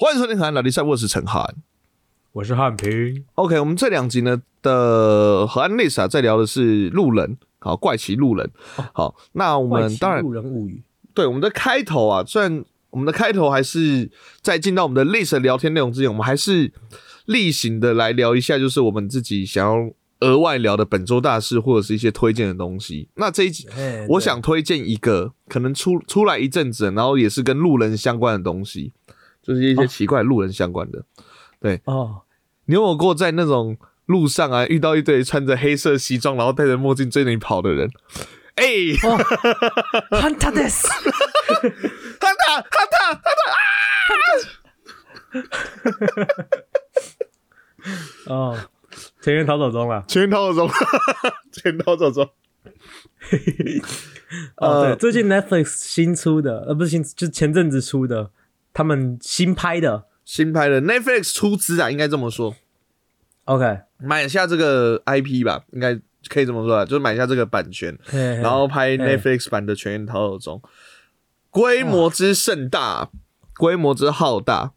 欢迎收听《海老弟赛》，我是陈汉。我是汉平。OK，我们这两集呢的河岸类啊，在聊的是路人，好怪奇路人。好，那我们当然路人物语，对我们的开头啊，虽然我们的开头还是在进到我们的 list 聊天内容之前，我们还是例行的来聊一下，就是我们自己想要额外聊的本周大事或者是一些推荐的东西。那这一集哎我想推荐一个可能出出来一阵子，然后也是跟路人相关的东西，就是一些奇怪路人相关的。哦，你有没有过在那种路上啊，遇到一堆穿着黑色西装，然后戴着墨镜追着你跑的人？哎、汉塔德斯，汉塔汉塔汉塔！哦，前面逃走中了。全逃走中，全逃走中。哦，呃对，最近 Netflix 新出的，呃，不是新，就是前阵子出的，他们新拍的。新拍的 Netflix 出资啊，应该这么说，OK，买下这个 IP 吧，应该可以这么说啊，就是买下这个版权，然然后拍 Netflix 版的《全员逃走中》，规模之盛大，规模之浩大。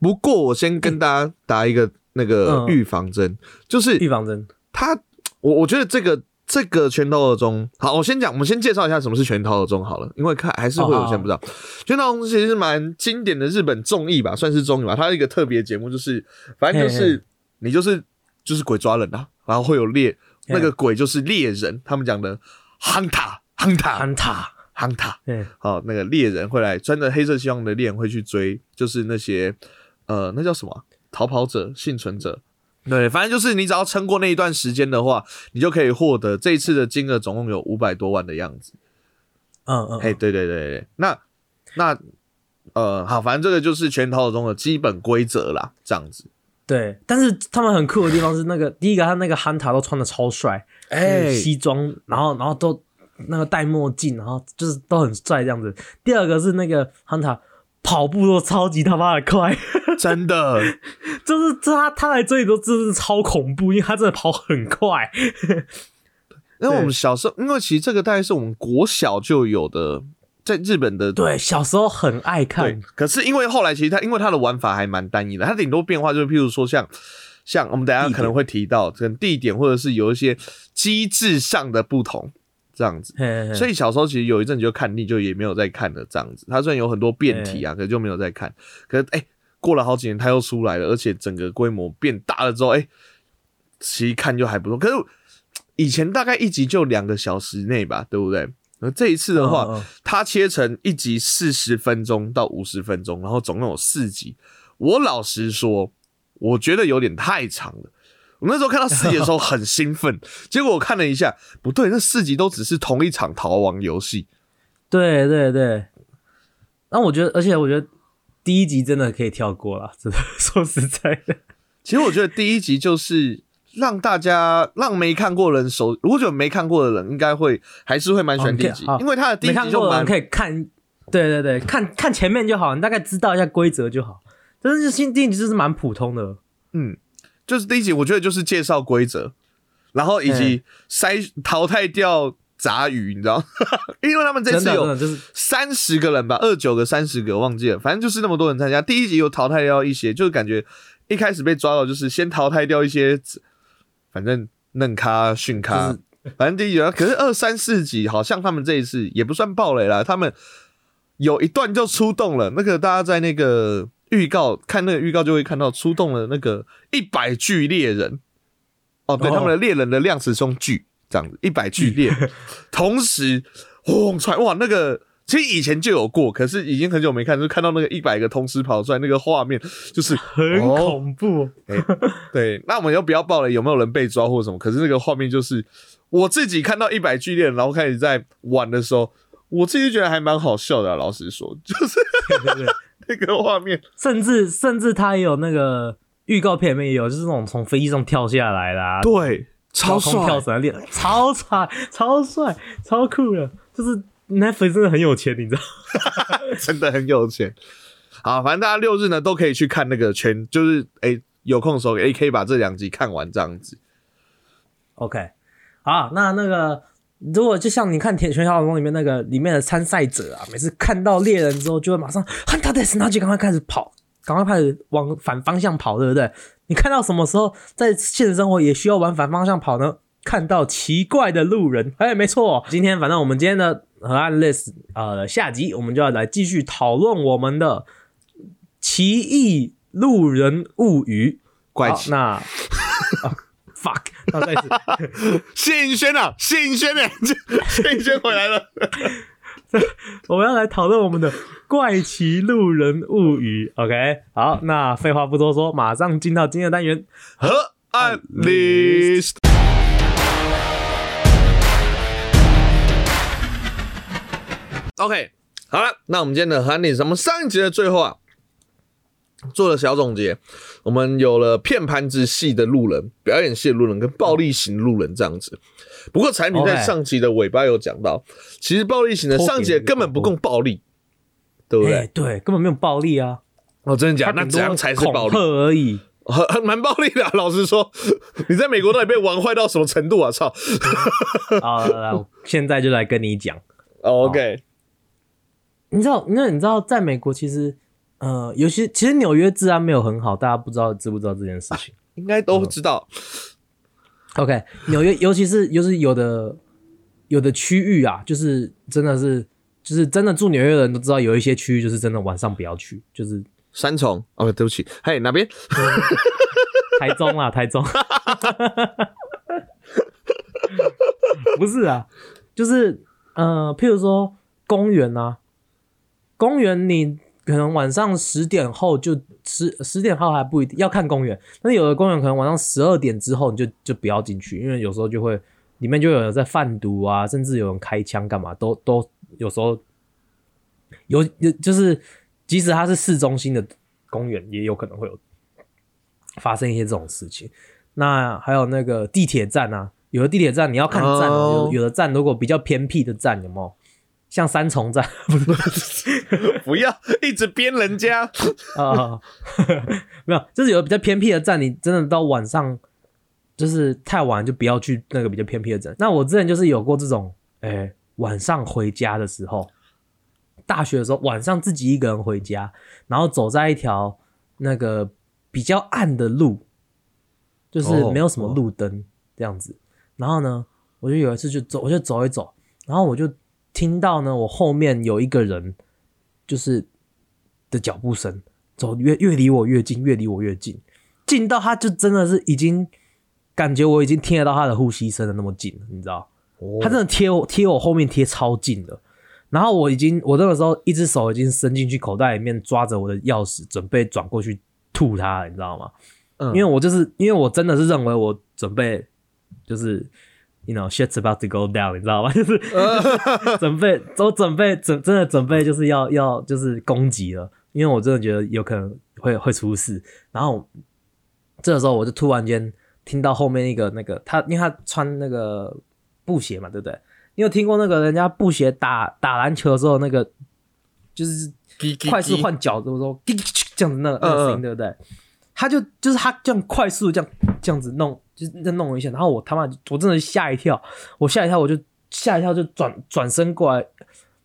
不过我先跟大家打一个那个嗯。预防针，就是预防针。他，我我觉得这个这个全逃走中，好，我先讲，我们先介绍一下什么是全逃走中好了，因为看还是会有些人不知道，全逃走中其实是蛮经典的日本综艺吧，算是综艺吧，它是一个特别节目，就是反正就是嘿你就是就是鬼抓人啊，然后会有猎那个鬼就是猎人，他们讲的 hunter hunter hunter，hunter，嗯，好，那个猎人会来穿着黑色西装的猎人会去追，就是那些呃，那叫什么啊？逃跑者、幸存者。对，反正就是你只要撑过那一段时间的话，你就可以获得这一次的金额总共有五百多万的样子。嗯嗯，嘿，对对对对，那那呃，好，反正这个就是全逃走中的基本规则啦，这样子。对。但是他们很酷的地方是，那个第一个，他那个憨塔都穿的超帅，哎西装，然后然后都那个戴墨镜，然后就是都很帅这样子。第二个是那个憨塔跑步都超级他妈的快，真的，就是他他来这里都真是超恐怖，因为他真的跑很快。因为我们小时候，因为其实这个大概是我们国小就有的，在日本的对，小时候很爱看，，可是因为后来其实他因为他的玩法还蛮单一的，他顶多变化就是譬如说像像我们等下可能会提到跟地点或者是有一些机制上的不同这样子。嘿嘿所以小时候其实有一阵子就看腻，就也没有再看了这样子。它虽然有很多变体啊，可是就没有再看。可是哎、过了好几年它又出来了，而且整个规模变大了之后，哎、其实看就还不错。可是以前大概一集就两个小时内吧，对不对？而这一次的话，嗯嗯它切成一集四十分钟到五十分钟，然后总共有四集。我老实说，我觉得有点太长了。我那时候看到四集的时候很兴奋，结果我看了一下，不对，那四集都只是同一场逃亡游戏。对对对。那我觉得，而且我觉得第一集真的可以跳过了，真的 说实在的。其实我觉得第一集就是让大家让没看过的人熟，如果有没看过的人，应该会还是会蛮喜欢第一集，因为他的第一没集就蛮可以看，对对对，看看前面就好，你大概知道一下规则就好。但是新第一集就是蛮普通的，嗯，就是第一集，我觉得就是介绍规则，然后以及筛淘汰掉杂鱼，你知道吗？因为他们这次有三十个人吧，二九个、三十个，我忘记了，反正就是那么多人参加。第一集有淘汰掉一些，就是感觉一开始被抓到，就是先淘汰掉一些，反正嫩咖、训咖，就是反正第一集，可是二三四集好像他们这一次也不算暴雷啦，他们有一段就出动了，那个大家在那个预告看那个预告就会看到出动了那个一百具猎人，哦，对，哦他们的猎人的量词是用具这样子，一百具猎，同时轰出来，哇，那个。其实以前就有过，可是已经很久没看，就看到那个一百个同时跑出来，那个画面就是很哦恐怖。对，那我们又不要报了有没有人被抓或什么？可是那个画面就是我自己看到一百剧烈，然后开始在玩的时候，我自己觉得还蛮好笑的、啊。老实说，就是对对对，那个画面，甚至甚至他也有那个预告片里面也有，就是那种从飞机上跳下来的、啊，对，超帅，伞练，超帅，超帅，超酷的，就是 Netflix 真的很有钱，你知道？真的很有钱。好，反正大家六日呢都可以去看那个全，就是哎、有空的时候也可以把这两集看完这样子。OK，好，那那个如果就像你看《铁拳小龙》里面那个里面的参赛者啊，每次看到猎人之后，就会马上喊他的，然后就赶快开始跑，赶快开始往反方向跑，对不对？你看到什么时候在现实生活也需要往反方向跑呢？看到奇怪的路人，哎，没错，今天反正我们今天的河岸 list 呃下集，我们就要来继续讨论我们的奇异路人物语。怪奇，那、啊 fuck，那再一次。谢颖轩啊，谢颖轩哎，谢颖轩回来了。我们要来讨论我们的怪奇路人物语。OK，好，那废话不多说，马上进到今天的单元。河岸 list。OK，好了，那我们今天的河岸 list，我们上一集的最后啊，做了小总结，我们有了片盘子系的路人、表演系的路人跟暴力型路人这样子。不过产品在上集的尾巴有讲到，其实暴力型的上集根本不够暴力，对不哎、对？对，根本没有暴力啊，哦，真的假的？那怎样才是暴力？而已。蛮暴力的啊、老实说，你在美国到底被玩坏到什么程度啊？操啊，来我现在就来跟你讲，哦！OK，你知道，那你知道，在美国其实，呃，有些其实纽约治安没有很好，大家不知道知不知道这件事情？应该都知道。OK，纽约尤其是就是有的有的区域啊，就是真的是就是真的住纽约的人都知道，有一些区域就是真的晚上不要去，就是三重哦，对不起，嘿，哪边？台中啊，台中，不是啊，就是呃，譬如说公园啊，公园你可能晚上十点后就十十点后还不一定要看公园，但是有的公园可能晚上十二点之后你就就不要进去，因为有时候就会里面就有人在贩毒啊，甚至有人开枪干嘛，都都有时候有有就是即使它是市中心的公园，也有可能会有发生一些这种事情。那还有那个地铁站啊，有的地铁站你要看站有有的站如果比较偏僻的站，有没有？像三重站不是 不要一直编人家。啊 没有，就是有比较偏僻的站，你真的到晚上就是太晚就不要去那个比较偏僻的站。那我之前就是有过这种，哎、晚上回家的时候，大学的时候晚上自己一个人回家，然后走在一条那个比较暗的路，就是哦没有什么路灯这样子。然后呢，我就有一次就走，我就走一走，然后我就听到呢，我后面有一个人就是的脚步声，走越越离我越近，越离我越近，近到他就真的是已经感觉我已经听得到他的呼吸声的那么近了，你知道？他真的贴我贴我后面贴超近的，然后我已经我那个时候一只手已经伸进去口袋里面抓着我的钥匙，准备转过去吐他，你知道吗？嗯因为我就是因为我真的是认为我准备就是，you know shit's about to go down，你知道吗？就是准备都准备准真的准备就是要要就是攻击了，因为我真的觉得有可能会会出事。然后这个时候我就突然间听到后面一个那个他，因为他穿那个布鞋嘛，对不对？你有听过那个人家布鞋打打篮球的时候那个就是快速换脚的时候，滴这样子那个那个声音，对不对？他就就是他这样快速这样这样子弄，就是再弄了一下，然后我他妈我真的吓一跳，我吓一跳，我就吓一跳就转转身过来，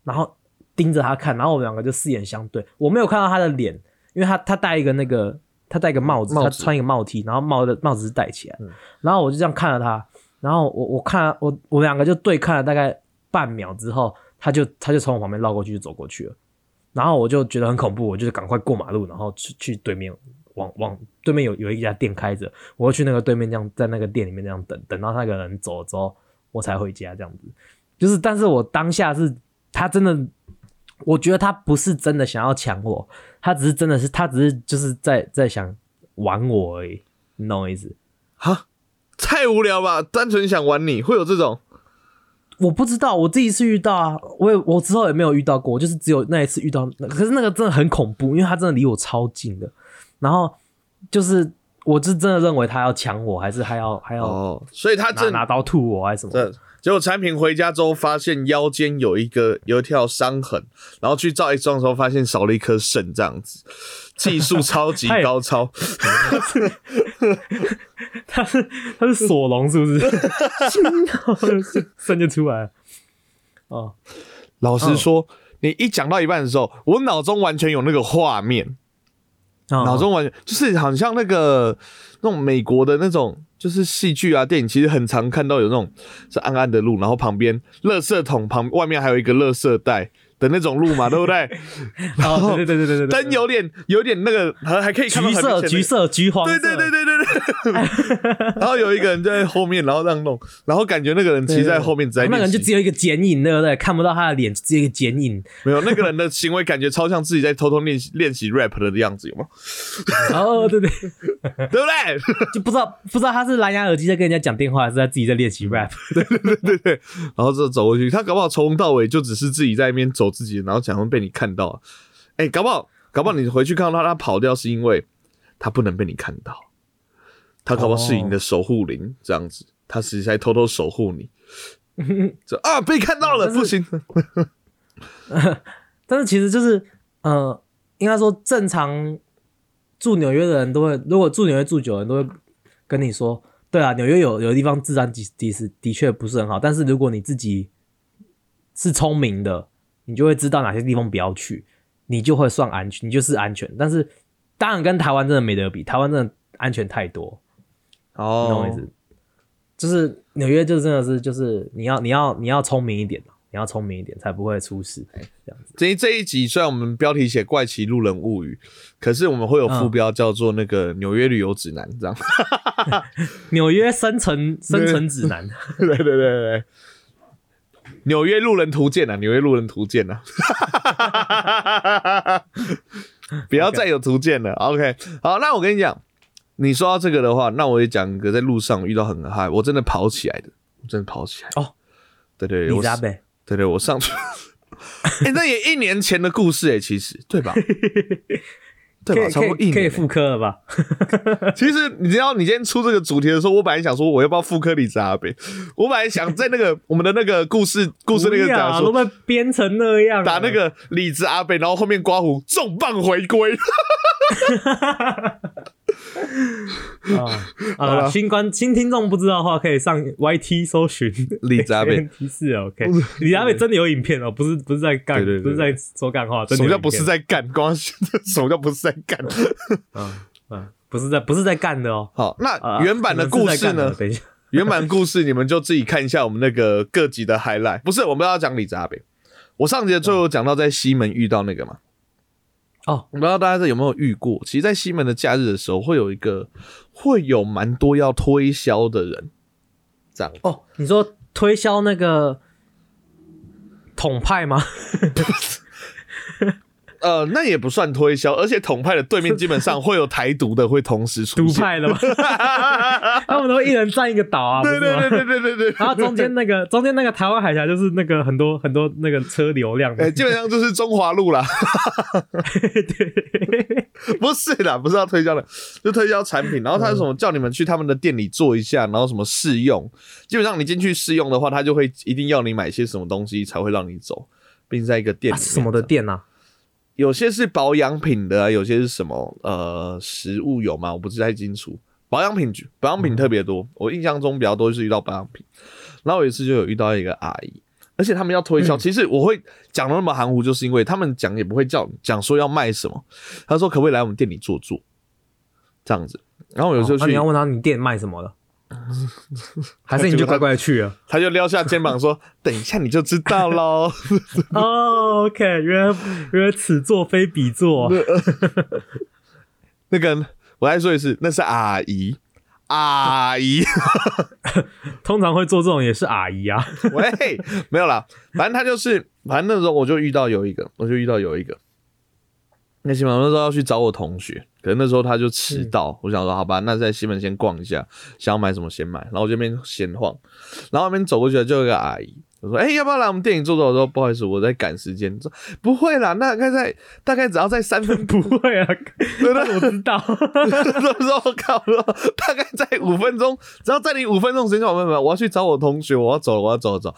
然后盯着他看，然后我们两个就四眼相对，我没有看到他的脸，因为他他戴一个那个他戴一个帽子，帽子。他穿一个帽 T，然后帽的帽子是戴起来，然后我就这样看着他，然后我我看我我们两个就对看了大概半秒之后，他就他就从我旁边绕过去就走过去了。然后我就觉得很恐怖，我就是赶快过马路，然后去去对面，往往对面有有一家店开着，我会去那个对面这样在那个店里面这样等，等到那个人走了之后，我才回家这样子。就是，但是我当下是他真的，我觉得他不是真的想要抢我，他只是真的是他只是就是在在想玩我而已，你懂我意思？哈，太无聊吧？单纯想玩你，会有这种？我不知道，我第一次遇到啊，我也我之后也没有遇到过，就是只有那一次遇到，可是那个真的很恐怖，因为他真的离我超近的，然后就是我是真的认为他要抢我，还是还要还要哦，所以他正拿拿刀吐我，还是什么？这结果产品回家之后，发现腰间有一个有一条伤痕，然后去照 X 光的时候，发现少了一颗肾，这样子，技术 超级高超。他是他是索隆是不是？肾就出来了。哦，老实说，你一讲到一半的时候，我脑中完全有那个画面，脑中完全就是好像那个那种美国的那种就是戏剧啊电影，其实很常看到有那种是暗暗的路，然后旁边垃圾桶旁外面还有一个垃圾袋。的那种路嘛，对不对？然 后，对对对对对，灯有点有点那个，还还可以看到橘色、橘色、橘黄。对对对对对对。然后有一个人在后面，然后这样弄，然后感觉那个人骑在后面在。那个人就只有一个剪影，对不对？看不到他的脸，只有一个剪影。没有那个人的行为，感觉超像自己在偷偷练习练习 rap 的样子，有吗？哦，对对，对不对？就不知道不知道他是蓝牙耳机在跟人家讲电话，还是他自己在练习 rap？对对对对对。然后这走过去，他搞不好从头到尾就只是自己在那边走。自己，然后假装被你看到，哎，搞不好，搞不好你回去看到他，他跑掉是因为他不能被你看到，他搞不好是你的守护灵这样子，他实际在偷偷守护你，这啊被看到了不行，但是其实就是，呃，应该说正常住纽约的人都会，如果住纽约住久，人都会跟你说，对啊，纽约有有的地方治安的的是的确不是很好，但是如果你自己是聪明的。你就会知道哪些地方不要去，你就会算安全，你就是安全。但是当然跟台湾真的没得比，台湾真的安全太多。哦，懂我意思？就是纽约就真的是就是你要你要你要聪明一点你要聪明一点才不会出事。这样子。这这一集虽然我们标题写《怪奇路人物语》，可是我们会有副标叫做那个《纽约旅游指南》这样。纽约生存生存指南。对对对对。纽约路人图鉴啊，纽约路人图鉴啊，不要再有图鉴了。OK，好，那我跟你讲，你说到这个的话，那我也讲一个在路上遇到很嗨，我真的跑起来的，我真的跑起来。哦，对对，李扎贝，对对，我上去，哎，那也一年前的故事哎，其实对吧？对吧？差不多一年可以复刻了吧？其实你知道，你今天出这个主题的时候，我本来想说我要不要复刻李子阿北，我本来想在那个我们的那个故事故事那个讲说，都被编成那样，打那个李子阿北，然后后面刮胡重磅回归。啊啊！新观新听众不知道的话，可以上 YT 搜寻李扎贝 提示 OK。李扎贝真的有影片哦，不是不是在干，不是在说干话。什么叫不是在干？光什么叫不是在干？嗯 嗯，不是在不是在干的哦。好，那原版的故事呢？等一下，原版故事你们就自己看一下我们那个各集的 highlight。不是，我们要讲李扎北。我上集最后讲到在西门遇到那个嘛。哦，我不知道大家有没有遇过，其实，在西门的假日的时候，会有一个会有蛮多要推销的人，这样哦。你说推销那个统派吗？呃，那也不算推销，而且统派的对面基本上会有台独的，会同时出现。独派的吗？他们都一人占一个岛啊，对对对对对对对。然后中间那个中间那个台湾海峡就是那个很多很多那个车流量，哎，基本上就是中华路啦。对，不是啦，不是要推销的，就推销产品。然后他什么叫你们去他们的店里做一下，然后什么试用。基本上你进去试用的话，他就会一定要你买些什么东西才会让你走，并在一个店什么的店呢？有些是保养品的，有些是什么呃食物有吗？我不是太清楚。保养品保养品特别多，我印象中比较多是遇到保养品。然后有一次就有遇到一个阿姨，而且他们要推销。其实我会讲的那么含糊，就是因为他们讲也不会叫讲说要卖什么。他说可不可以来我们店里坐坐？这样子。然后有时候去你要问他你店卖什么的。还是你就乖乖去啊？他就撩下肩膀说：“等一下你就知道喽。”哦，OK，原来原来此作非彼作。那个我再说一次，那是阿姨，阿姨。通常会做这种也是阿姨啊。喂，没有啦，反正他就是，反正那时候我就遇到有一个，我就遇到有一个。那起码那时候要去找我同学。可能那时候他就迟到，我想说好吧，那在西门先逛一下，想要买什么先买。然后我这边闲晃，然后那边走过去就有个阿姨，我说：“哎，要不要来我们电影坐坐？”我说：“不好意思，我在赶时间。”说：“不会啦，那大概在大概只要在三分，不会啊，对对，我知道。”他说：“我靠，大概在五分钟，只要在你五分钟时间，我慢慢，我要去找我同学，我要走了，我要走了走。”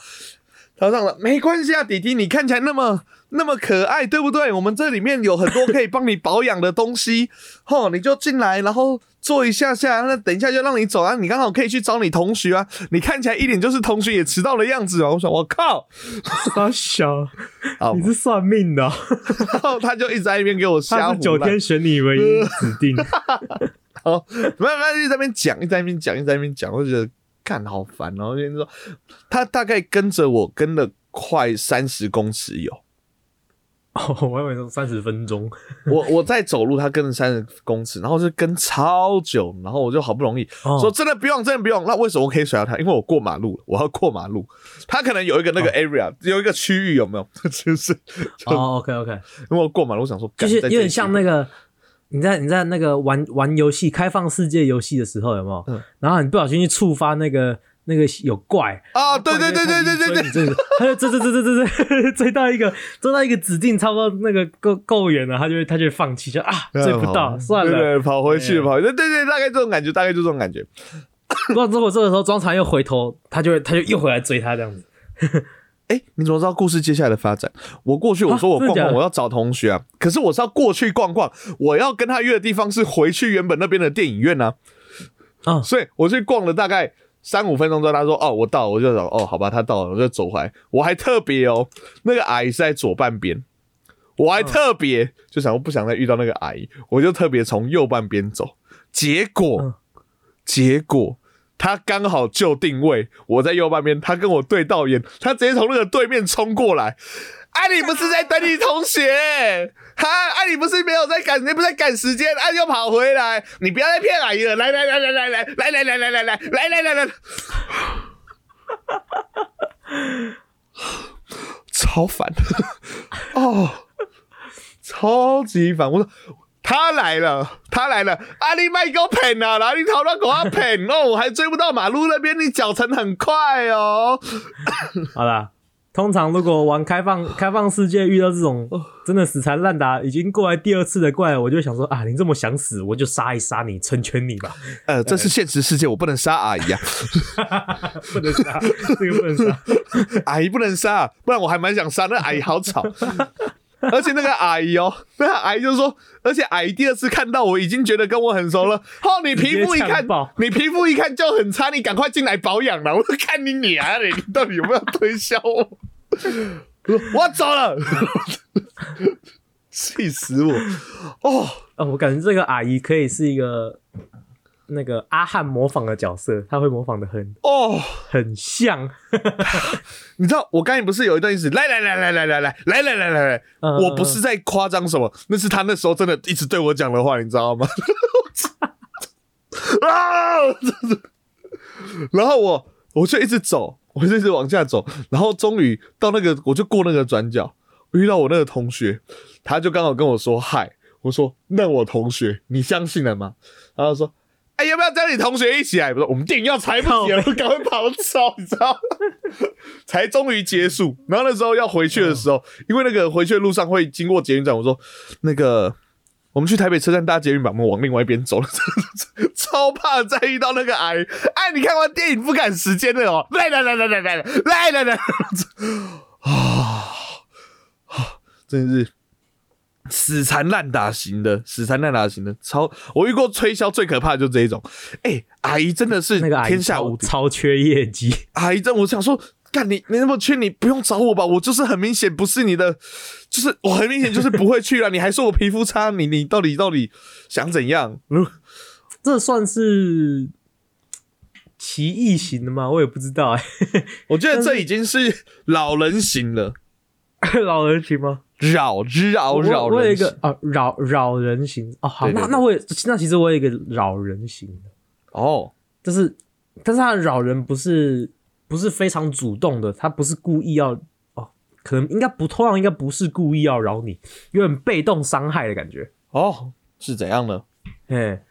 他上了，没关系啊，弟弟，你看起来那么那么可爱，对不对？我们这里面有很多可以帮你保养的东西，吼，你就进来，然后坐一下下，那等一下就让你走啊，你刚好可以去找你同学啊，你看起来一点就是同学也迟到的样子啊。我说我靠，好小，好。你是算命的哦、然后他就一直在那边给我瞎胡九天选你唯一指定。哦，慢慢一直在那边讲，一直在那边讲，一直在那边讲，我就觉得看好烦。然后就说他大概跟着我跟了快三十公尺有，哦，我以为说三十分钟。我我在走路，他跟了三十公尺，然后是跟超久，然后我就好不容易哦说真的不用，真的不用。那为什么我可以甩掉他？因为我过马路了，我要过马路。他可能有一个那个 area，、有一个区域有没有？就是哦，OK OK，因为我过马路想说，就是有点像那个你在你在那个玩玩游戏开放世界游戏的时候有没有？嗯然后你不小心去触发那个那个有怪。啊，对对对对对对对，他就追追追追追追追到一个追到一个指定差不多那个够够远了，他就会他就会放弃，就啊追不到，算了。对对，跑回去跑对对对，大概这种感觉，大概就这种感觉。不过如果这个时候庄长又回头，他就会他就又回来追他这样子。哎、你怎么知道故事接下来的发展？我过去我说我逛逛，我要找同学啊，可是我是要过去逛逛，我要跟他约的地方是回去原本那边的电影院呢、啊所以我去逛了大概三五分钟之后，他说：“哦，我到了。”我就说：“哦，好吧，他到了。”我就走回来，我还特别哦，那个阿姨是在左半边，我还特别、就想我不想再遇到那个阿姨，我就特别从右半边走，结果、嗯结果。他刚好就定位，我在右半边，他跟我对到眼，他直接从那个对面冲过来。啊，你不是在等你同学？哈，啊，你不是没有在赶，你不是在赶时间，啊，又跑回来，你不要再骗阿姨了！来来来来来来来来来来来来来来来来来，超烦 哦，超级烦！我说他来了，他来了，啊，你卖给我骗啊！然后你逃到给我骗哦，我还追不到马路那边，你脚程很快哦。好啦，通常如果玩开放开放世界遇到这种真的死缠烂打，已经过来第二次的怪，我就想说啊，你这么想死，我就杀一杀你，成全你吧。呃，这是现实世界，我不能杀阿姨啊，不能杀，这个不能杀。阿姨不能杀，不然我还蛮想杀。那阿姨好吵，而且那个阿姨哦，那个阿姨就说，而且阿姨第二次看到我已经觉得跟我很熟了。哦，你皮肤一看你皮肤一看就很差，你赶快进来保养了。我说看你你啊，你到底有没有推销我？我走了，气死我！哦，哦，我感觉这个阿姨可以是一个那个阿汉模仿的角色，他会模仿的很哦，很像。你知道我刚才不是有一段意思？来来来来来来来来来来来来，嗯我不是在夸张什么，那是他那时候真的一直对我讲的话，你知道吗？啊！然后我我就一直走，我就一直往下走，然后终于到那个，我就过那个转角，我遇到我那个同学，他就刚好跟我说嗨，我说那我同学，你相信了吗？然后说。哎，要不要叫你同学一起来？我说我们电影要才不及了，赶快跑走，你知道吗？才终于结束。然后那时候要回去的时候，因为那个回去的路上会经过捷运站，我说那个我们去台北车站搭捷运吧，我们往另外一边走了。超怕再遇到那个阿姨。哎，你看完电影不赶时间的哦，来来来来来来来来来，啊啊，真是。死缠烂打型的，死缠烂打型的，超我遇过吹箫最可怕的就是这一种。哎、阿姨真的是天下无敌，超缺业绩，阿姨真我想说，干你你那么缺，你不用找我吧？我就是很明显不是你的，就是我很明显就是不会去了。你还说我皮肤差，你你到底到底想怎样？如这算是奇异型的吗？我也不知道哎、我觉得这已经是老人型了，老人型吗？扰扰我扰我有一个啊扰扰人型哦，好，那那我也那其实我有一个扰人型的，哦，就是但是他的扰人不是不是非常主动的，他不是故意要哦，可能应该不通常应该不是故意要扰你，有点被动伤害的感觉，哦，是怎样呢？哎，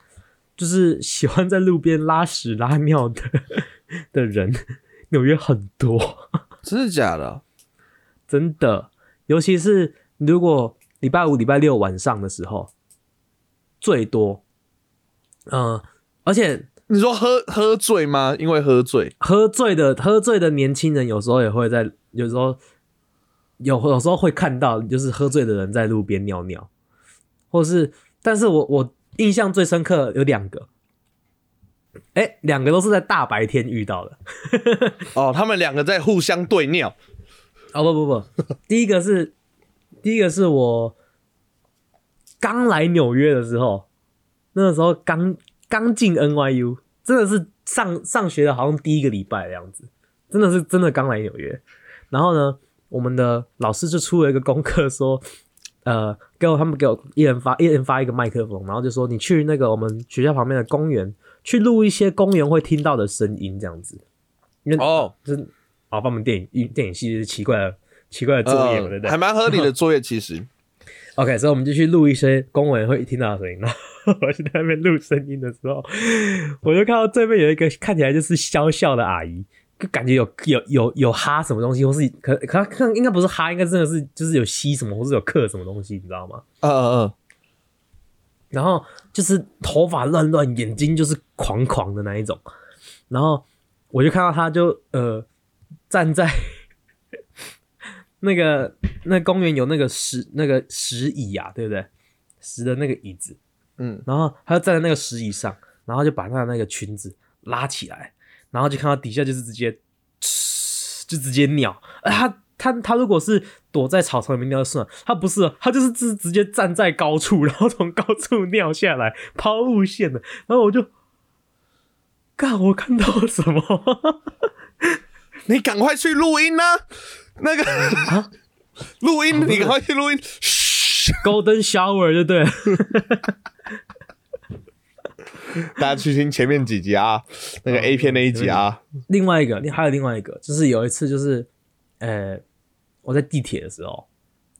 就是喜欢在路边拉屎拉尿的 的人，纽约很多。真的假的？真的，尤其是如果礼拜五、礼拜六晚上的时候，最多，嗯、而且你说喝喝醉吗？因为喝醉喝醉的喝醉的年轻人有时候也会在有时候有有时候会看到，就是喝醉的人在路边尿尿，或是，但是我我印象最深刻有两个，哎，两个都是在大白天遇到的。哦，他们两个在互相对尿。哦不不不，第一个是第一个是我刚来纽约的时候，那个时候刚刚进 NYU，真的是上上学的好像第一个礼拜的样子，真的是真的刚来纽约。然后呢，我们的老师就出了一个功课，说，呃，给我他们给我一人发一人发一个麦克风，然后就说你去那个我们学校旁边的公园去录一些公园会听到的声音，这样子。因为哦，就是好，帮我们电影电影系是奇怪的奇怪的作业，对不对？还蛮合理的作业，其实。OK，所以我们就去录一些公文会听到的声音。然后 我在那边录声音的时候，我就看到对面有一个看起来就是笑笑的阿姨，就感觉有有有有哈什么东西，或是可可看应该不是哈，应该真的是就是有吸什么，或是有嗑什么东西，你知道吗？嗯嗯嗯。然后就是头发乱乱，眼睛就是狂狂的那一种。然后我就看到他就呃站在。那个那公园有那个石那个石椅啊，对不对？石的那个椅子，嗯，然后他就站在那个石椅上，然后就把他的那个裙子拉起来，然后就看到底下就是直接，就直接尿。而他他他如果是躲在草丛里面尿就算了，他不是，他就是直直接站在高处，然后从高处尿下来，抛物线的。然后我就，干，我看到了什么？你赶快去录音啊！那个啊，录音，你赶快去录音。Golden Shower 就对了，大家去听前面几集啊，那个 A 片那一集啊。另外一个，还有另外一个，就是有一次，就是呃，我在地铁的时候，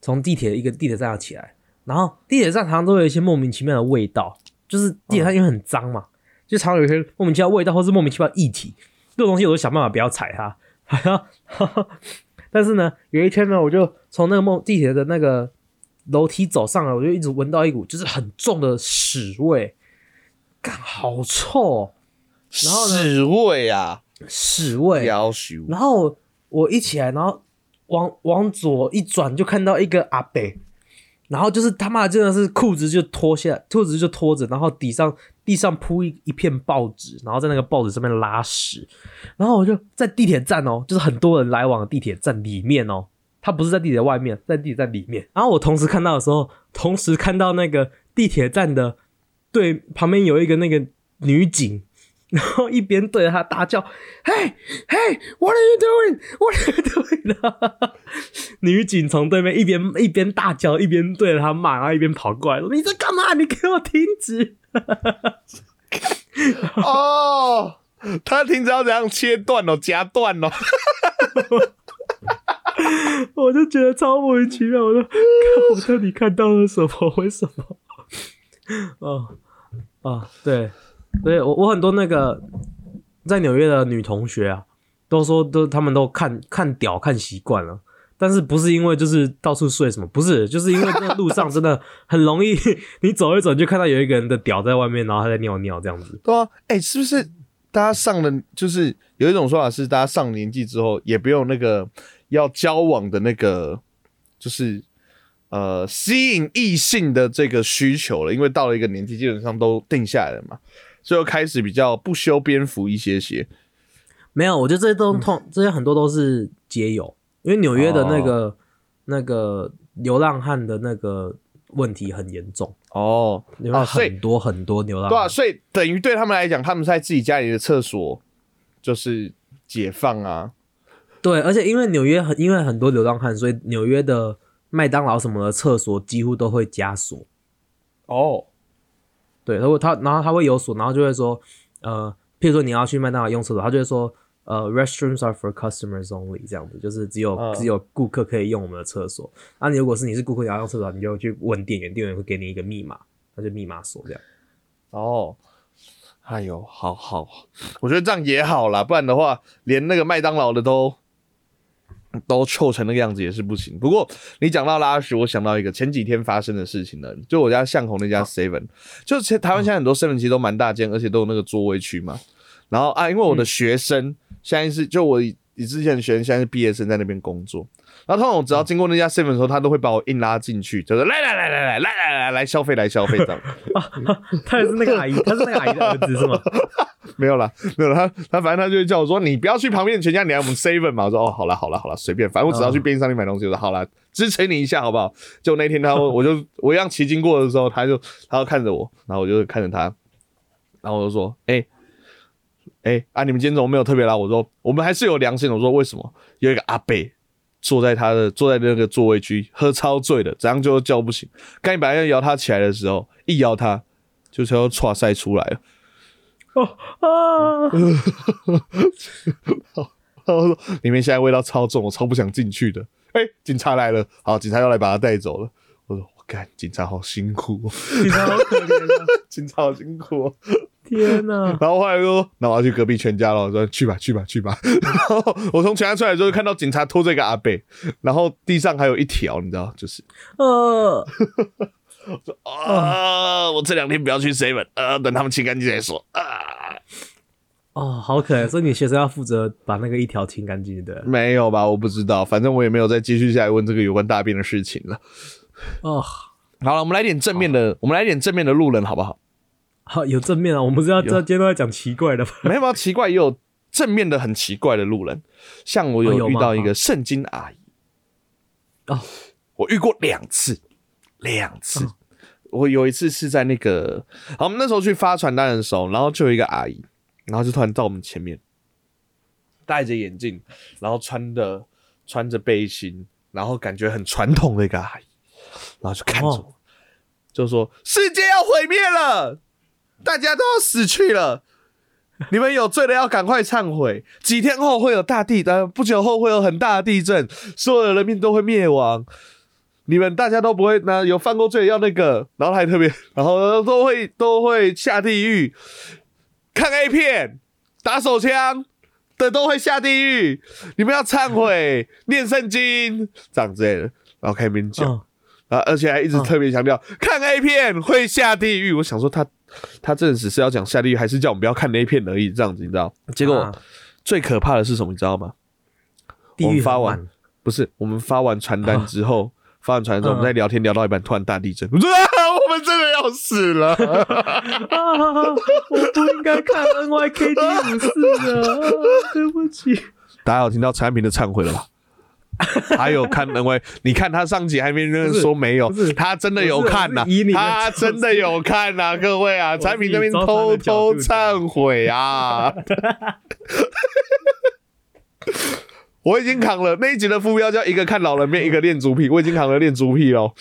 从地铁一个地铁站上起来，然后地铁站常常都有一些莫名其妙的味道，就是地铁站因为很脏嘛，就常常有一些莫名其妙的味道，或是莫名其妙的液体，这种东西我都想办法不要踩它。还要，但是呢，有一天呢，我就从那个梦地铁的那个楼梯走上来，我就一直闻到一股就是很重的屎味，干好臭、哦，然后呢屎味啊，屎味，然后我一起来，然后往往左一转，就看到一个阿北，然后就是他妈真的是裤子就脱下来，裤子就脱着，然后底上地上铺一一片报纸，然后在那个报纸上面拉屎，然后我就在地铁站哦，就是很多人来往的地铁站里面哦，他不是在地铁外面，在地铁站里面。然后我同时看到的时候，同时看到那个地铁站的对旁边有一个那个女警。然后一边对着他大叫：“Hey, hey, what are you doing? What are you doing?” 女警从对面一边一边大叫，一边对着他骂，然后一边跑过来说：“你在干嘛？你给我停止 哦，他停止要怎样切断哦，夹断哦。！”我就觉得超莫名其妙，我说：“看我到底看到了什么？为什么？”哦啊，对，所以我我很多那个在纽约的女同学啊，都说都他们都看看屌看习惯了，但是不是因为就是到处睡什么，不是，就是因为那路上真的很容易，你走一走就看到有一个人的屌在外面，然后他在尿尿这样子。对啊，哎、是不是大家上了，就是有一种说法是，大家上年纪之后也不用那个要交往的那个，就是呃吸引异性的这个需求了，因为到了一个年纪，基本上都定下来了嘛，所以又开始比较不修边幅一些些。没有，我觉得这些都通，这些很多都是街友，因为纽约的那个、那个流浪汉的那个问题很严重，哦，因为啊，所以很多很多流浪汉。对啊，所以等于对他们来讲，他们在自己家里的厕所就是解放啊。对，而且因为纽约很因为很多流浪汉，所以纽约的麦当劳什么的厕所几乎都会加锁。哦，对，如果他然后他会有锁，然后就会说，呃，譬如说你要去麦当劳用厕所，他就会说，呃，restrooms are for customers only，这样子，就是只有、嗯只有顾客可以用我们的厕所。那、你如果是你是顾客，你要用厕所，你就去问店员，店员会给你一个密码，那就密码锁这样。哦，哎呦，好好，我觉得这样也好啦，不然的话，连那个麦当劳的都都臭成那个样子也是不行。不过你讲到拉屎，我想到一个前几天发生的事情了，就我家巷口那家 Seven，、就其实台湾现在很多 Seven 其实都蛮大间，而且都有那个座位区嘛。然后啊，因为我的学生现在是就我以之前学生现在是毕业生在那边工作，然后通常我只要经过那家 seven 的时候，他都会把我硬拉进去，就是来来来来来来来来来消费来消费这样。他也是那个阿姨，他是那个阿姨的儿子是吗？没有啦，没有啦，他他反正他就会叫我说，你不要去旁边全家，你来我们 seven 嘛。我说哦，好了好了好了，随便，反正我只要去便利商店买东西。我说好了，支持你一下好不好？就那天他 我就我一样骑经过的时候，他就他就看着我，然后我就看着他，然后我就说，哎、哎、啊，你们今天怎么没有特别拉？我说我们还是有良心的。我说为什么？有一个阿伯坐在他的坐在那个座位区，喝超醉的，怎样就叫不醒。刚一本来要摇他起来的时候，一摇他，就是要唰塞出来了。哦啊！然后说里面现在味道超重，我超不想进去的。哎、警察来了，好，警察要来把他带走了。我说我干，警察好辛苦、警察好可怜啊！警察好辛苦、哦。天哪！然后后来就说，那我要去隔壁全家了。我说去吧，去吧，去吧。然后我从全家出来之后，看到警察拖着一个阿贝，然后地上还有一条，你知道，就是呃，说啊，我这两天不要去 seven，呃，等他们清干净再说啊。哦，好可爱。所以你学生要负责把那个一条清干净的。没有吧？我不知道，反正我也没有再继续下来问这个有关大便的事情了。哦，好了，我们来点正面的，我们来点正面的路人，好不好？好有正面啊！我们不是要这今天都在讲奇怪的吗？没有没有奇怪，也有正面的很奇怪的路人，像我有遇到一个圣经阿姨，哦，我遇过两次，两次。我有一次是在那个，好，我们那时候去发传单的时候，然后就有一个阿姨，然后就突然到我们前面，戴着眼镜，然后穿的穿着背心，然后感觉很传统的一个阿姨，然后就看着我，哦就说世界要毁灭了，大家都要死去了。你们有罪的要赶快忏悔，几天后会有大地，震，不久后会有很大的地震，所有的人民都会灭亡。你们大家都不会，那有犯过罪要那个，然后还特别，然后都会都会下地狱，看 A 片、打手枪的都会下地狱。你们要忏悔、念圣经这样之类的，然后开始边讲。嗯啊，而且还一直特别强调、看 A 片会下地狱。我想说他他真的只是要讲下地狱，还是叫我们不要看 A 片而已？这样子你知道？结果、啊最可怕的是什么？你知道吗？地狱我们发完不是我们发完传单之后，发完传单之后，嗯我们在聊天聊到一半，突然大地震，我说、啊、我们真的要死了。啊！我不应该看 NYKD 五四的，啊对不起。大家有听到陈安平的忏悔了吧？还有看 N Y，你看他上集还没认说没有，他真的有看呐、他真的有看呐、各位啊，产品那边偷偷忏悔啊！我已经扛了那一集的副标叫一个看老人面，一个练猪屁，我已经扛了练猪屁喽。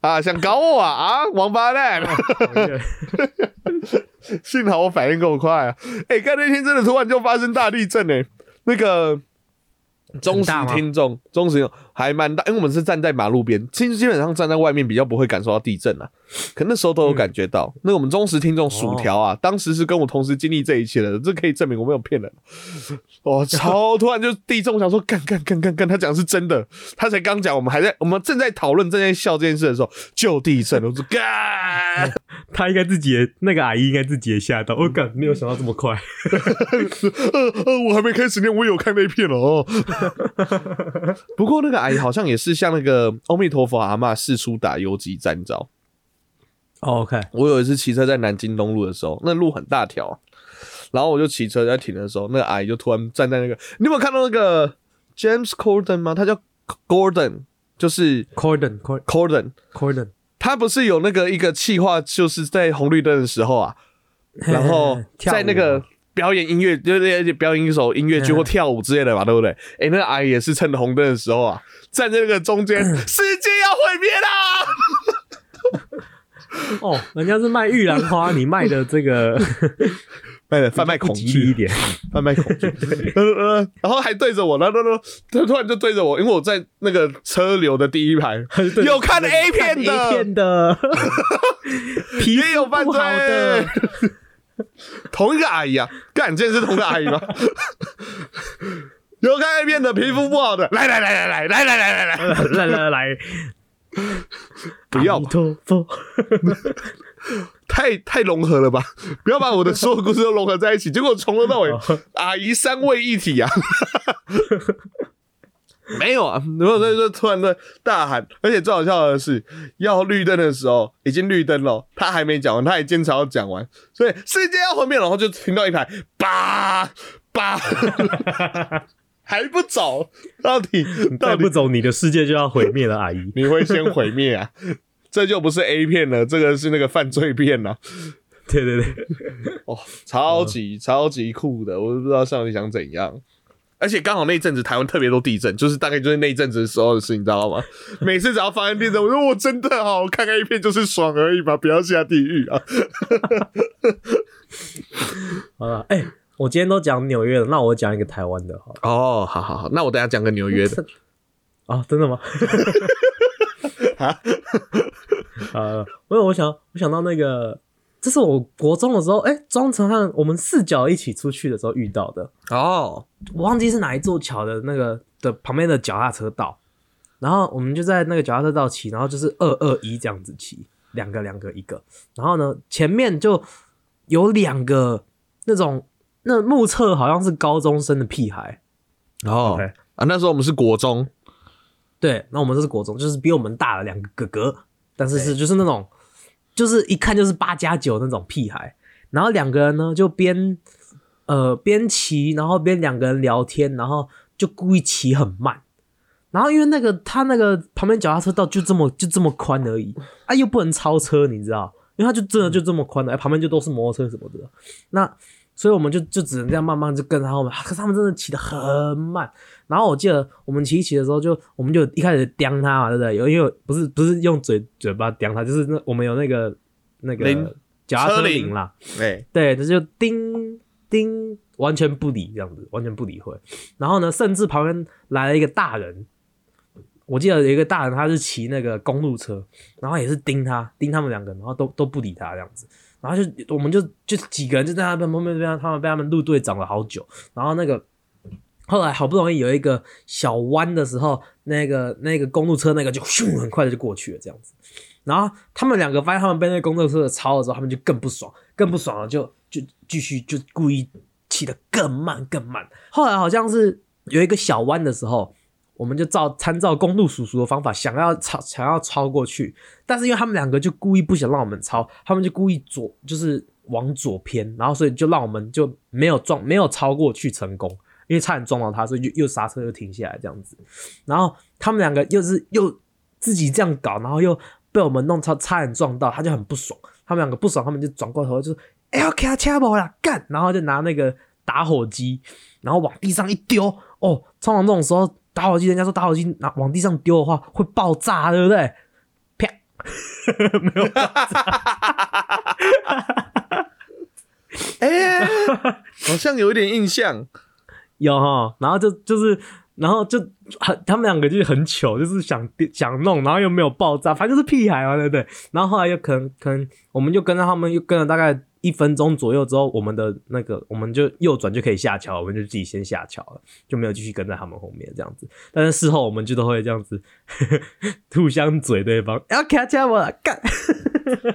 啊，想搞我啊啊，王八蛋！幸好我反应够快啊！哎、看那天真的突然就发生大地震哎、那个忠实听众，忠实听众还蛮大，因为我们是站在马路边，其实基本上站在外面比较不会感受到地震啊，可那时候都有感觉到。那个我们忠实听众薯条啊，当时是跟我同时经历这一切的，这可以证明我没有骗人。哦，超突然就地震，我想说干干干干干，他讲的是真的，他才刚讲，我们还在我们正在讨论正在笑这件事的时候，就地震了，我说 干。他应该自己也那个阿姨应该自己也吓到，我感没有想到这么快。呃呃，我还没开始念，我有看那片了哦。不过那个阿姨好像也是像那个阿弥陀佛阿嬷四处打游击战，你知道？OK，我有一次骑车在南京东路的时候，那路很大条啊、然后我就骑车在停的时候，那个阿姨就突然站在那个，你有没有看到那个 James Corden 吗？他叫 Gordon，就是 Corden，Corden，他不是有那个一个气话，就是在红绿灯的时候啊，然后在那个表演音乐，就是表演一首音乐剧或跳舞之类的嘛，对不对？哎、那个阿姨也是趁着红灯的时候啊，站在那个中间，世界要毁灭啦！哦，人家是卖玉兰花，你卖的这个 卖的贩卖恐惧一，点。贩卖恐惧，呃呃，然后还对着我，然后然后他突然就对着我，因为我在那个车流的第一排，有看 A 片的，A 片的，皮也有犯罪，同一个阿姨啊，干，这是同一个阿姨吗？有看 A 片的，皮肤不好的，来来来来来来来来来来，来来来，不要太太融合了吧？不要把我的所有故事都融合在一起，结果从头到尾，阿姨三位一体啊！没有啊，然后所以说突然的大喊，而且最好笑的是，要绿灯的时候已经绿灯了，他还没讲完，他还坚持要讲完，所以世界要毁灭了，然后就听到一排叭叭，还不走，到底 到底再不走，你的世界就要毁灭了，阿姨。你会先毁灭啊？这就不是 A 片了，这个是那个犯罪片了。对对对，哦，超级超级酷的，我都不知道上帝想怎样。而且刚好那一阵子台湾特别多地震，就是大概就是那一阵子的时候的事，你知道吗？每次只要发生地震，我说我真的好看看一片就是爽而已嘛，不要下地狱啊！好了，哎、我今天都讲纽约了，那我讲一个台湾的好了。哦，好好好，那我等下讲个纽约的。啊，真的吗？啊，呃，因为我想，我想到那个，这是我国中的时候，哎、庄成汉我们四角一起出去的时候遇到的，哦，我忘记是哪一座桥的那个的旁边的脚踏车道，然后我们就在那个脚踏车道骑，然后就是二二一这样子骑，两个两个一个，然后呢前面就有两个那种那目测好像是高中生的屁孩，哦。啊，那时候我们是国中，对，那我们这是国中，就是比我们大了两个哥哥，但是是就是那种，就是一看就是八加九那种屁孩。然后两个人呢就边呃边骑，然后边两个人聊天，然后就故意骑很慢。然后因为那个他那个旁边脚踏车道就这么就这么宽而已，啊又不能超车，你知道？因为他就真的就这么宽的，哎旁边就都是摩托车什么的。那所以我们就就只能这样慢慢就跟他后面，可是他们真的骑得很慢。然后我记得我们骑一骑的时候就，我们就一开始叼他嘛，对不对？有因为不是不是用嘴嘴巴叼他，就是那我们有那个那个脚踏车车铃铃啦，对，对，这就叮叮，完全不理这样子，完全不理会。然后呢，甚至旁边来了一个大人，我记得有一个大人他是骑那个公路车，然后也是盯他盯他们两个，然后都都不理他这样子。然后就我们就就几个人就在那边旁边被他他们被他们路队长了好久，然后那个后来好不容易有一个小弯的时候，那个那个公路车那个就咻很快的就过去了这样子。然后他们两个发现他们被那个公路车超了之后，他们就更不爽，更不爽了，就就继续就故意骑得更慢更慢。后来好像是有一个小弯的时候，我们就照参照公路叔叔的方法，想要超想要超过去，但是因为他们两个就故意不想让我们超，他们就故意左就是往左偏，然后所以就让我们就没有撞没有超过去成功，因为差点撞到他，所以就又刹车又停下来这样子。然后他们两个又是又自己这样搞，然后又被我们弄超差点撞到，他就很不爽。他们两个不爽，他们就转过头就说：“哎、要给他掐爆啦，干！”然后就拿那个打火机，然后往地上一丢。哦，通常这种时候打火机，人家说打火机拿往地上丢的话会爆炸，对不对？啪，没有爆炸哎，好像有一点印象。有哈，然后就就是，然后就很他们两个就是很糗，就是想想弄，然后又没有爆炸，反正就是屁孩嘛，对不对？然后后来又可能可能，我们就跟着他们又跟了大概一分钟左右之后，我们的那个我们就右转就可以下桥，我们就自己先下桥了，就没有继续跟在他们后面这样子。但是事后我们就都会这样子 互相嘴对方，要卡掐我了干，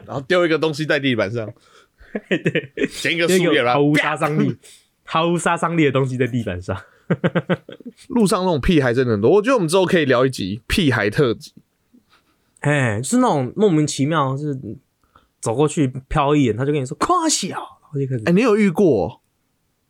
然后丢一个东西在地板上，对，捡一个就树叶，然后一个毫无杀伤力、毫无杀伤力的东西在地板上。路上那种屁孩真的很多，我觉得我们之后可以聊一集屁孩特辑。哎，就是那种莫名其妙，就是走过去瞟一眼，他就跟你说夸小，然后就开始、哎、你有遇过？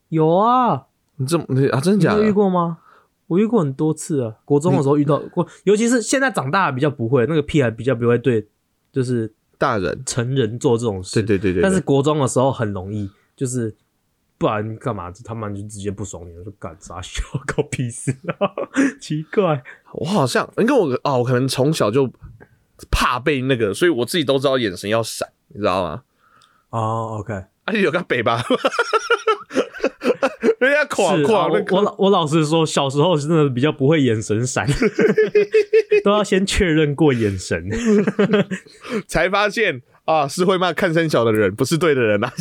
有啊，你这么你啊？真的假的你有遇？过吗？我遇过很多次啊，国中的时候遇到过，尤其是现在长大了比较不会，那个屁孩比较不会对，就是大人？成人做这种事。对对对对对但是国中的时候很容易，就是不然干嘛？他们就直接不爽你，了就干啥笑，搞屁事啊！奇怪，我好像因为我哦，我可能从小就怕被那个，所以我自己都知道眼神要闪，你知道吗？哦，OK，啊，你有个北吧？人家垮是啊我我垮那个，老我老实说，小时候真的比较不会眼神闪，都要先确认过眼神。才发现啊，是会骂看声小的人，不是对的人啊。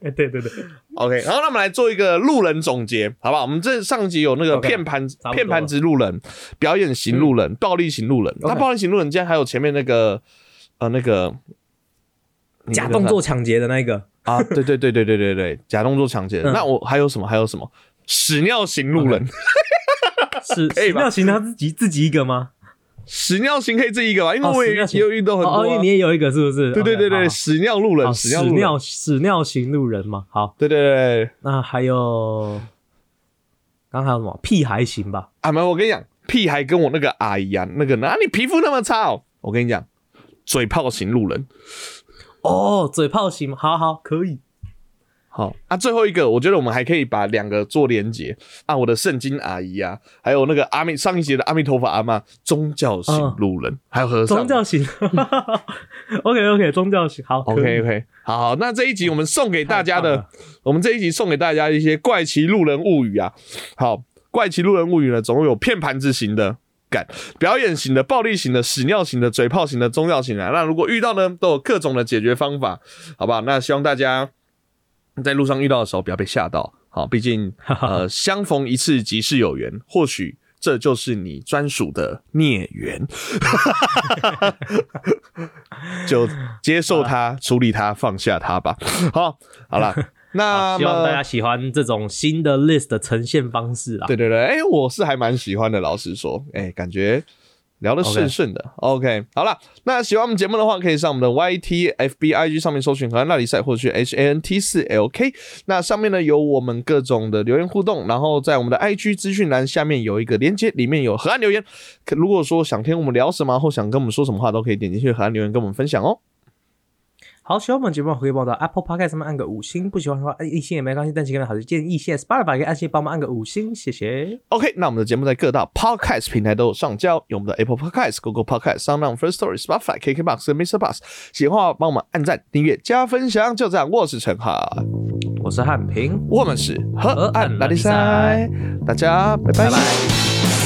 对对对，OK，然后那我们来做一个路人总结，好不好？我们这上集有那个骗盘差不多骗盘子路人、表演型路人、暴力型路人。那暴力型路人竟然还有前面那个呃那个你假动作抢劫的那个，啊，对对对对对对对，假动作抢劫。嗯那我还有什么？还有什么？屎尿型路人，是可以吧屎尿型他自己自己一个吗？屎尿型可以这一个吧？因为哦我也尿型也有遇到很多哦，因为啊。你也有一个是不是？对对对对，屎尿路人，好屎尿路人，屎尿屎尿型路人嘛。好，对对对对。那还有，刚刚还有什么屁孩型吧？啊，没有，我跟你讲，屁孩跟我那个阿姨啊，那个哪里皮肤那么差哦？我跟你讲，嘴炮型路人。哦，嘴炮型，好好可以。好。啊，最后一个，我觉得我们还可以把两个做连结。啊，我的圣经阿姨啊，还有那个阿弥上一节的阿弥陀佛阿妈，宗教型嗯路人，还有和尚。宗教型，OK OK，宗教型，好 OK OK，好好，那这一集我们送给大家的我们这一集送给大家一些怪奇路人物语啊。好，怪奇路人物语呢，总共有骗盘子型的。感表演型的、暴力型的、屎尿型的、嘴炮型的、宗教型的，那如果遇到呢，都有各种的解决方法，好不好？那希望大家在路上遇到的时候不要被吓到，好，毕竟 呃相逢一次即是有缘，或许这就是你专属的孽缘，就接受它、处理它、放下它吧。好，好了，那希望大家。喜欢这种新的 list 的呈现方式啊。对对对，哎、我是还蛮喜欢的，老实说，哎、感觉聊得顺顺的。OK，好了，那喜欢我们节目的话，可以上我们的 YT、FB、IG 上面搜寻荷兰那里赛，或者是 H A N T 四 L K。那上面呢有我们各种的留言互动，然后在我们的 IG 资讯栏下面有一个连接，里面有河岸留言。可如果说想听我们聊什么，或想跟我们说什么话，都可以点进去河岸留言跟我们分享哦。好，喜欢我们节目可以帮我到 Apple Podcast 上面按个五星，不喜欢的话按一星也没关系，但请跟好的建议，现在 Spotify 可以按星帮忙按个五星，谢谢。OK，那我们的节目在各大 Podcast 平台都有上架哦，有我们的 Apple Podcast、Google Podcast、SoundOn、First Story、Spotify、KKBox 跟 Mr. Bus。喜欢的话，帮我们按赞、订阅、加分享。就这样，我是陈哈，我是汉平，我们是河岸拉力赛赛，大家拜拜拜拜。